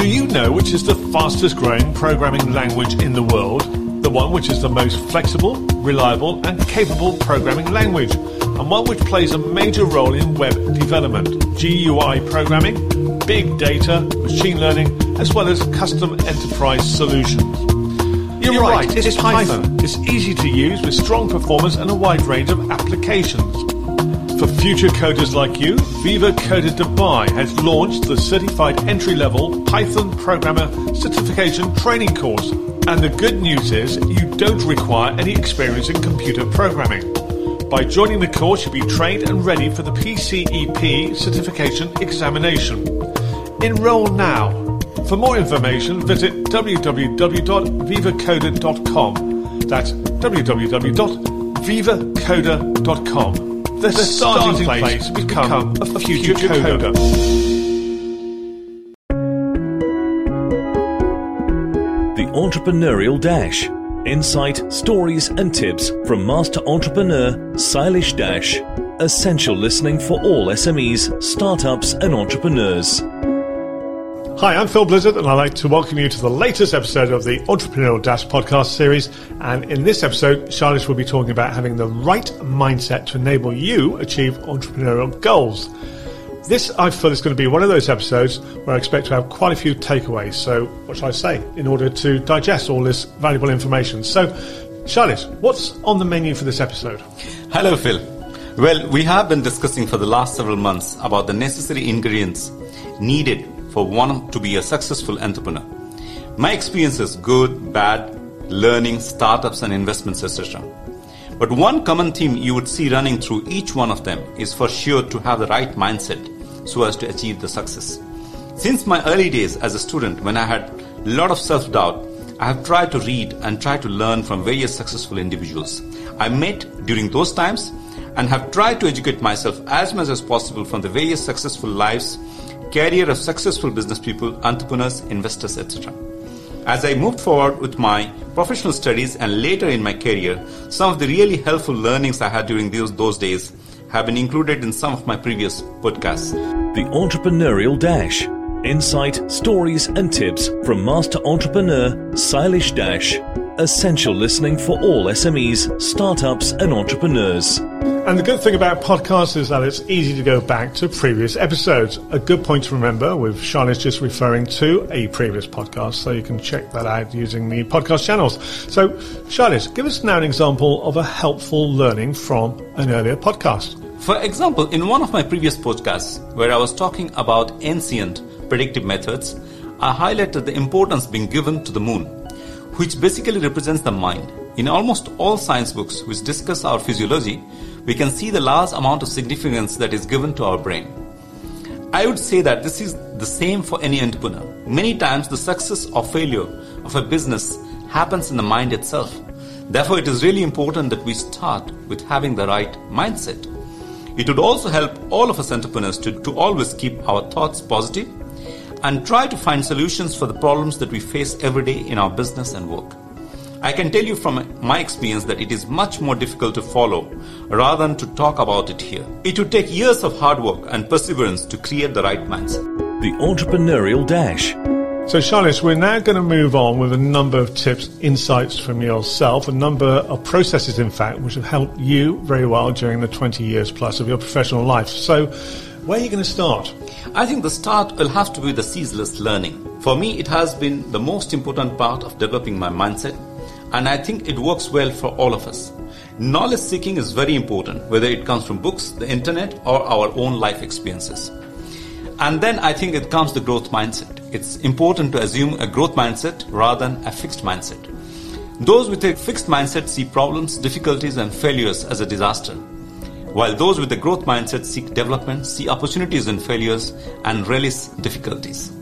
Do you know which is the fastest growing programming language in the world? The one which is the most flexible, reliable, and capable programming language, and one which plays a major role in web development, GUI programming, big data, machine learning, as well as custom enterprise solutions. You're, You're right, right, it's, Python. Python. It's easy to use with strong performance and a wide range of applications. For future coders like you, Viva Coder Dubai has launched the certified entry level Python programmer certification training course. And the good news is you don't require any experience in computer programming. By joining the course, you'll be trained and ready for the PCEP certification examination. Enroll now. For more information, visit www.vivacoder.com. That's www.vivacoder.com. The, starting, place to become, a future, coder. The Entrepreneurial Dash. Insight, stories, and tips from master entrepreneur Shailesh Dash. Essential listening for all SMEs, startups, and entrepreneurs. Hi, I'm Phil Blizzard, and I'd like to welcome you to the latest episode of the Entrepreneurial Dash podcast series. And in this episode, Shailesh will be talking about having the right mindset to enable you achieve entrepreneurial goals. This, I feel, is going to be one of those episodes where I expect to have quite a few takeaways. So, what shall I say in order to digest all this valuable information? So, Shailesh, what's on the menu for this episode? Hello, Phil. Well, we have been discussing for the last several months about the necessary ingredients needed for one to be a successful entrepreneur. My experience is good, bad, learning, startups, and investments, etc. But one common theme you would see running through each one of them is for sure to have the right mindset so as to achieve the success. Since my early days as a student, when I had a lot of self doubt, I have tried to read and try to learn from various successful individuals I met during those times and have tried to educate myself as much as possible from the various successful lives, career of successful business people, entrepreneurs, investors, etc. As I moved forward with my professional studies and later in my career, some of the really helpful learnings I had during those, those days have been included in some of my previous podcasts. The Entrepreneurial Dash. Insight, stories, and tips from master entrepreneur Shailesh Dash. Essential listening for all SMEs, startups, and entrepreneurs. And the good thing about podcasts is that it's easy to go back to previous episodes. A good point to remember with Shailesh's just referring to a previous podcast, so you can check that out using the podcast channels. So, Shailesh, give us now an example of a helpful learning from an earlier podcast. For example, in one of my previous podcasts, where I was talking about ancient predictive methods, I highlighted the importance being given to the moon, which basically represents the mind. In almost all science books which discuss our physiology, we can see the large amount of significance that is given to our brain. I would say that this is the same for any entrepreneur. Many times, the success or failure of a business happens in the mind itself. Therefore, it is really important that we start with having the right mindset. It would also help all of us entrepreneurs to, to always keep our thoughts positive and try to find solutions for the problems that we face every day in our business and work. I can tell you from my experience that it is much more difficult to follow rather than to talk about it here. It would take years of hard work and perseverance to create the right mindset. The Entrepreneurial Dash. So, Shailesh, we're now going to move on with a number of tips, insights from yourself, a number of processes, in fact, which have helped you very well during the 20 years plus of your professional life. So, where are you going to start? I think the start will have to be the ceaseless learning. For me, it has been the most important part of developing my mindset, and I think it works well for all of us. Knowledge seeking is very important, whether it comes from books, the internet, or our own life experiences. And then I think it comes the growth mindset. It's important to assume a growth mindset rather than a fixed mindset. Those with a fixed mindset see problems, difficulties, and failures as a disaster, while those with a growth mindset seek development, see opportunities and failures, and relish difficulties.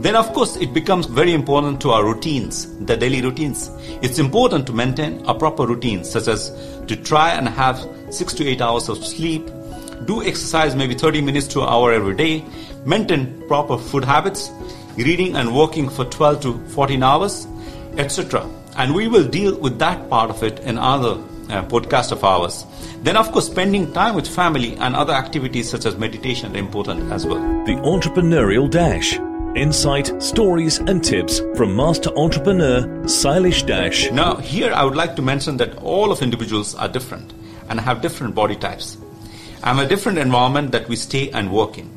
Then, of course, it becomes very important to our routines, the daily routines. It's important to maintain a proper routine, such as to try and have six to eight hours of sleep, do exercise maybe 30 minutes to an hour every day, maintain proper food habits, reading and working for 12 to 14 hours, etc. And we will deal with that part of it in other uh, podcast of ours. Then, of course, spending time with family and other activities such as meditation are important as well. The Entrepreneurial Dash. Insight, stories, and tips from master entrepreneur Shailesh Dash. Now, here I would like to mention that all of individuals are different and have different body types. And a different environment that we stay and work in.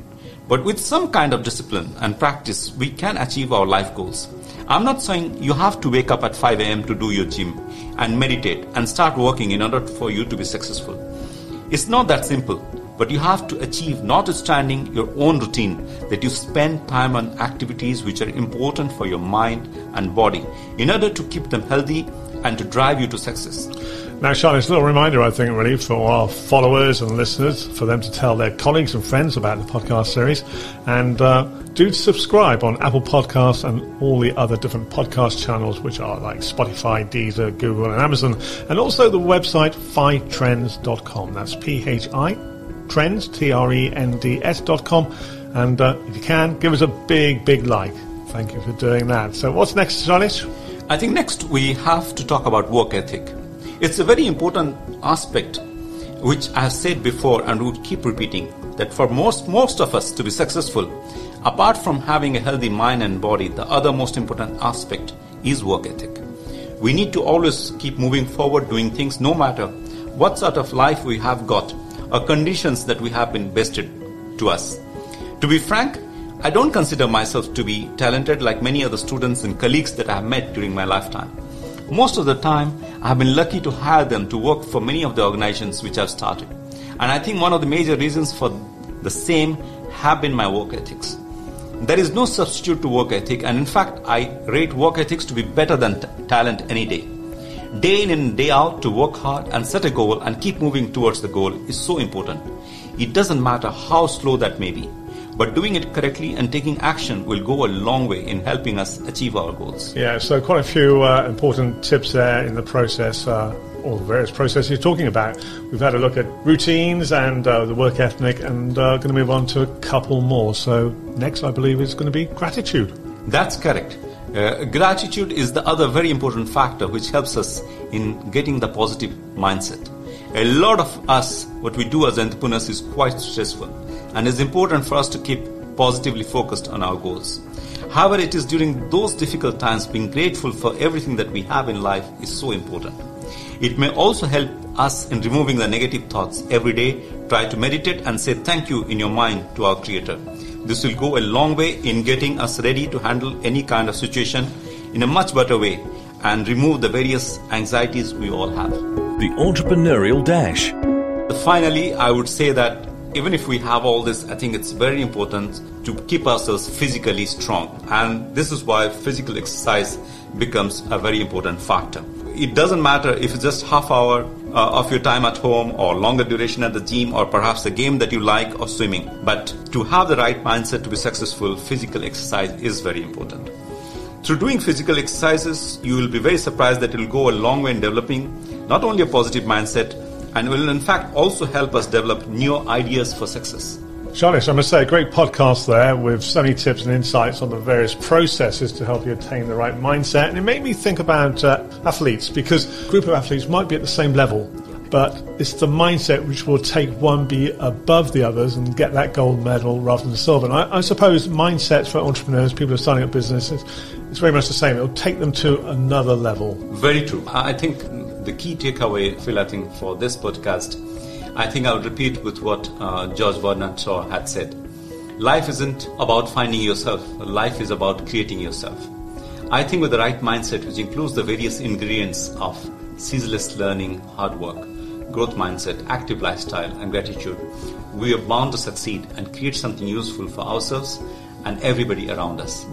But with some kind of discipline and practice, we can achieve our life goals. I'm not saying you have to wake up at 5 a.m. to do your gym and meditate and start working in order for you to be successful. It's not that simple. But you have to achieve, notwithstanding your own routine, that you spend time on activities which are important for your mind and body in order to keep them healthy and to drive you to success. Now, Shailesh, it's a little reminder, I think, really, for our followers and listeners, for them to tell their colleagues and friends about the podcast series. And uh, do subscribe on Apple Podcasts and all the other different podcast channels, which are like Spotify, Deezer, Google, and Amazon. And also the website phitrends.com. That's P H I trends, T R E N D S dot com. And uh, if you can, give us a big, big like. Thank you for doing that. So, what's next, Jonis? I think next we have to talk about work ethic. It's a very important aspect which I have said before and would keep repeating that for most, most of us to be successful, apart from having a healthy mind and body, the other most important aspect is work ethic. We need to always keep moving forward, doing things no matter what sort of life we have got or conditions that we have been bested to us. To be frank, I don't consider myself to be talented like many other students and colleagues that I have met during my lifetime. Most of the time, I have been lucky to hire them to work for many of the organizations which I've started. And I think one of the major reasons for the same have been my work ethics. There is no substitute to work ethic, and in fact, I rate work ethics to be better than t- talent any day. Day in and day out to work hard and set a goal and keep moving towards the goal is so important. It doesn't matter how slow that may be, but doing it correctly and taking action will go a long way in helping us achieve our goals. Yeah, so quite a few uh, important tips there in the process. Uh, all the various processes you're talking about. We've had a look at routines and uh, the work ethic, and uh, going to move on to a couple more. So next, I believe, is going to be gratitude. That's correct. Uh, gratitude is the other very important factor which helps us in getting the positive mindset. A lot of us, what we do as entrepreneurs is quite stressful and it's important for us to keep positively focused on our goals. However, it is during those difficult times being grateful for everything that we have in life is so important. It may also help us in removing the negative thoughts every day. Try to meditate and say thank you in your mind to our Creator. This will go a long way in getting us ready to handle any kind of situation in a much better way and remove the various anxieties we all have. The Entrepreneurial Dash. Finally, I would say that even if we have all this, I think it's very important to keep ourselves physically strong. And this is why physical exercise becomes a very important factor. It doesn't matter if it's just half hour uh, of your time at home or longer duration at the gym or perhaps a game that you like or swimming. But to have the right mindset to be successful, physical exercise is very important. Through doing physical exercises, you will be very surprised that it will go a long way in developing not only a positive mindset and will in fact also help us develop new ideas for success. Charles, I must say, a great podcast there with so many tips and insights on the various processes to help you attain the right mindset. And it made me think about uh, athletes because a group of athletes might be at the same level, but it's the mindset which will take one be above the others and get that gold medal rather than silver. And I, I suppose mindsets for entrepreneurs, people who are starting up businesses, it's very much the same. It'll take them to another level. Very true. I think the key takeaway, Phil, I think, for this podcast I think I'll repeat with what uh, George Bernard Shaw had said. Life isn't about finding yourself, life is about creating yourself. I think with the right mindset, which includes the various ingredients of ceaseless learning, hard work, growth mindset, active lifestyle, and gratitude, we are bound to succeed and create something useful for ourselves and everybody around us.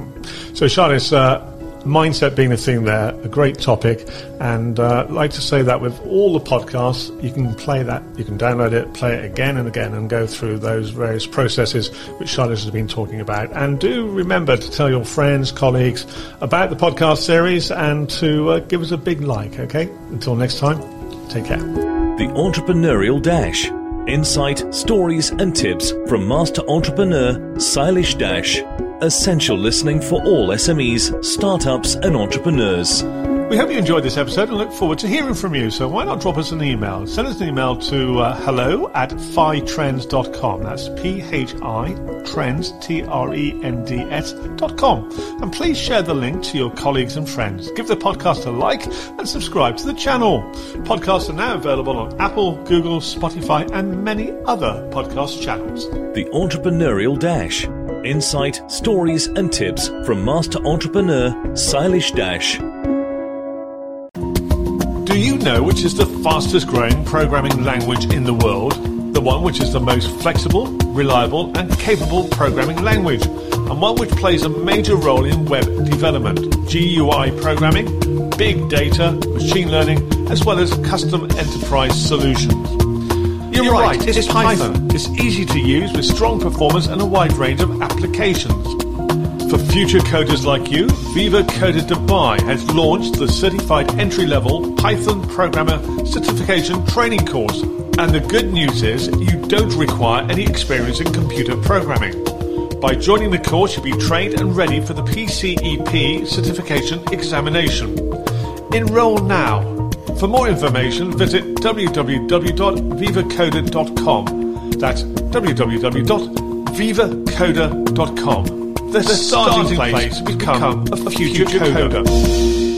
So, Charles, uh, mindset being the theme there, a great topic. And uh, I'd like to say that with all the podcasts, you can play that, you can download it, play it again and again, and go through those various processes which Shailesh has been talking about. And do remember to tell your friends, colleagues about the podcast series and to uh, give us a big like, okay? Until next time, take care. The Entrepreneurial Dash. Insight, stories, and tips from master entrepreneur Shailesh Dash. Essential listening for all SMEs, startups, and entrepreneurs. We hope you enjoyed this episode and look forward to hearing from you. So why not drop us an email? Send us an email to uh, hello at phitrends.com. That's P-H-I trends, T-R-E-N-D-S dot com. And please share the link to your colleagues and friends. Give the podcast a like and subscribe to the channel. Podcasts are now available on Apple, Google, Spotify and many other podcast channels. The Entrepreneurial Dash. Insight, stories, and tips from master entrepreneur Shailesh Dash. Know which is the fastest growing programming language in the world? The one which is the most flexible, reliable, and capable programming language, and one which plays a major role in web development, GUI programming, big data, machine learning, as well as custom enterprise solutions. You're, You're right, right, it's, it's Python. Python. It's easy to use with strong performance and a wide range of applications. Future coders like you, Viva Coder Dubai has launched the certified entry-level Python programmer certification training course. And the good news is you don't require any experience in computer programming. By joining the course, you'll be trained and ready for the PCEP certification examination. Enroll now. For more information, visit www.vivacoder.com. That's www.vivacoder.com the, starting, place, become, become a future, future coder. coder.